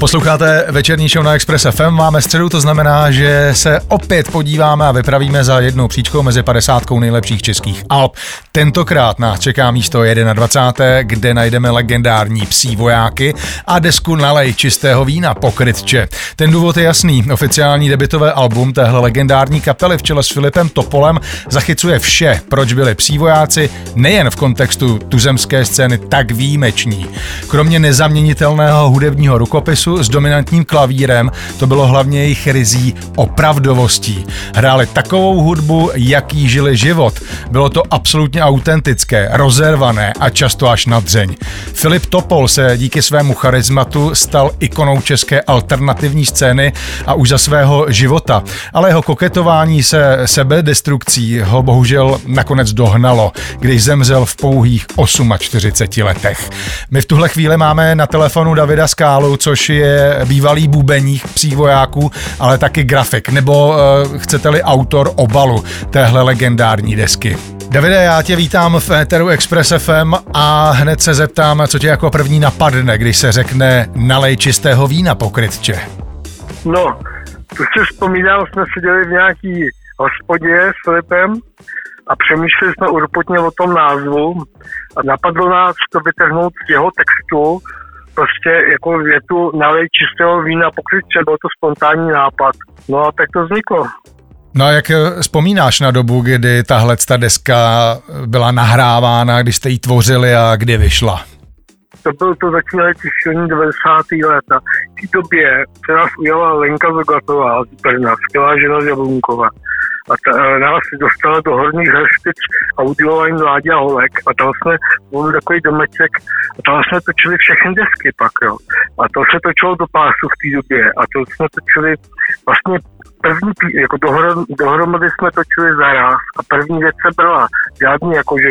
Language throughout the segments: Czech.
Posloucháte večerní show na Express FM, máme středu, to znamená, že se opět podíváme a vypravíme za jednou příčkou mezi 50 nejlepších českých alb. Tentokrát nás čeká místo 21, kde najdeme legendární psí vojáky a desku Nalej čistého vína Pokrytče. Ten důvod je jasný, oficiální debitové album téhle legendární kapely v čele s Filipem Topolem zachycuje vše, proč byli psí vojáci nejen v kontextu tuzemské scény tak výjimeční. Kromě nezaměnitelného hudebního rukopisu basu s dominantním klavírem, to bylo hlavně jejich rizí opravdovostí. Hráli takovou hudbu, jaký žili život. Bylo to absolutně autentické, rozervané a často až na dřeň. Filip Topol se díky svému charizmatu stal ikonou české alternativní scény a už za svého života. Ale jeho koketování se sebedestrukcí ho bohužel nakonec dohnalo, když zemřel v pouhých 48 letech. My v tuhle chvíli máme na telefonu Davida Skálu, což je bývalý bubeník psích vojáků, ale taky grafik, nebo uh, chcete-li autor obalu téhle legendární desky. Davide, já tě vítám v Eteru Express FM a hned se zeptám, co tě jako první napadne, když se řekne nalej čistého vína pokrytče. No, to si vzpomínám, jsme seděli v nějaký hospodě s Filipem a přemýšleli jsme urputně o tom názvu a napadlo nás to vytrhnout z jeho textu, prostě jako větu nalej čistého vína pokrytče, byl to spontánní nápad. No a tak to vzniklo. No a jak eh, vzpomínáš na dobu, kdy tahle ta deska byla nahrávána, když jste ji tvořili a kdy vyšla? To byl to začínají ty silní 90. léta. V té době se nás ujala Lenka Zogatová z Brna, skvělá žena z Jablunková a ta, eh, nás dostala do horních hrstic audioline Láďa Holek a tam jsme, byl takový domeček a tam jsme točili všechny desky pak, jo. A to se točilo do pásu v té době a to jsme točili vlastně první, jako dohrom, dohromady jsme točili zaraz a první věc se byla. Žádný, jakože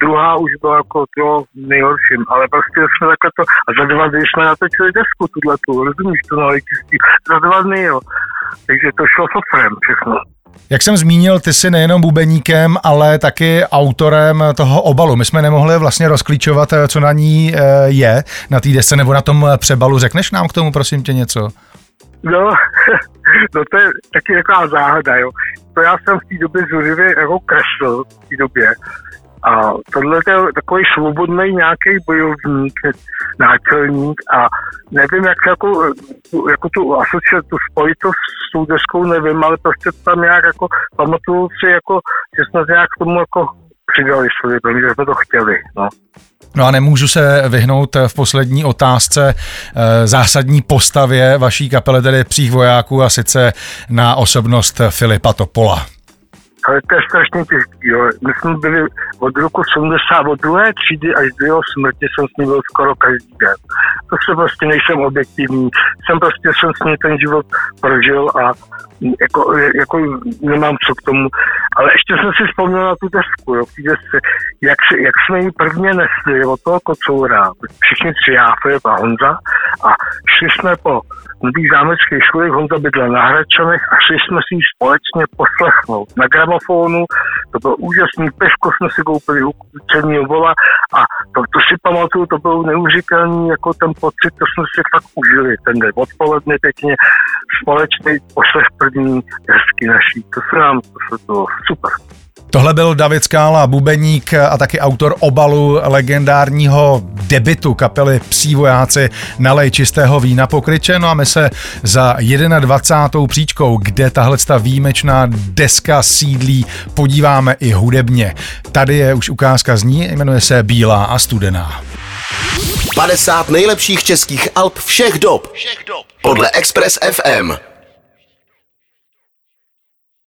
druhá už byla jako to nejhorším, ale prostě jsme takhle to, a za dva dny jsme natočili desku, tuhle tu, rozumíš to na za dva dny, jo. Takže to šlo sofrem všechno. Jak jsem zmínil, ty jsi nejenom bubeníkem, ale taky autorem toho obalu. My jsme nemohli vlastně rozklíčovat, eh, co na ní eh, je, na té desce nebo na tom přebalu. Řekneš nám k tomu, prosím tě, něco? No, no to je taky taková záhada, jo. To já jsem v té době zuřivě jako kresl v té době a tohle je takový svobodný nějaký bojovník, náčelník a nevím, jak jako, jako tu asociaci, tu spojitost s tou deskou nevím, ale prostě tam nějak jako, pamatuju si jako, že jsme nějak k tomu jako přidali svůj, protože jsme to chtěli, no. No a nemůžu se vyhnout v poslední otázce eh, zásadní postavě vaší kapely, tedy psích vojáků a sice na osobnost Filipa Topola ale to je strašně těžký. Jo. My jsme byli od roku 70, od druhé třídy až do jeho smrti jsem s ním byl skoro každý den. To se prostě nejsem objektivní. Jsem prostě jsem s ním ten život prožil a jako, jako nemám co k tomu. Ale ještě jsem si vzpomněl na tu desku, jo, desce, jak, jak jsme ji prvně nesli od toho kocoura, všichni tři, já, Filip a Honza, a šli jsme po nový zámecký školy, Honza bydlel na Hradčanech a šli jsme si společně poslechnout. Na gramofonu, to bylo úžasný, peško jsme si koupili u černího vola a to, to si pamatuju, to byl neuvěřitelný jako ten pocit, to jsme si fakt užili ten den odpoledne pěkně, společný poslech první hezky naší. To se nám, to se to super. Tohle byl David Skála, bubeník a taky autor obalu legendárního debitu kapely Psí vojáci Nalej čistého vína pokryče. No a my se za 21. příčkou, kde tahle výjimečná deska sídlí, podíváme i hudebně. Tady je už ukázka z ní, jmenuje se Bílá a studená. 50 nejlepších českých alb všech dob. Všech dob. Podle Express FM.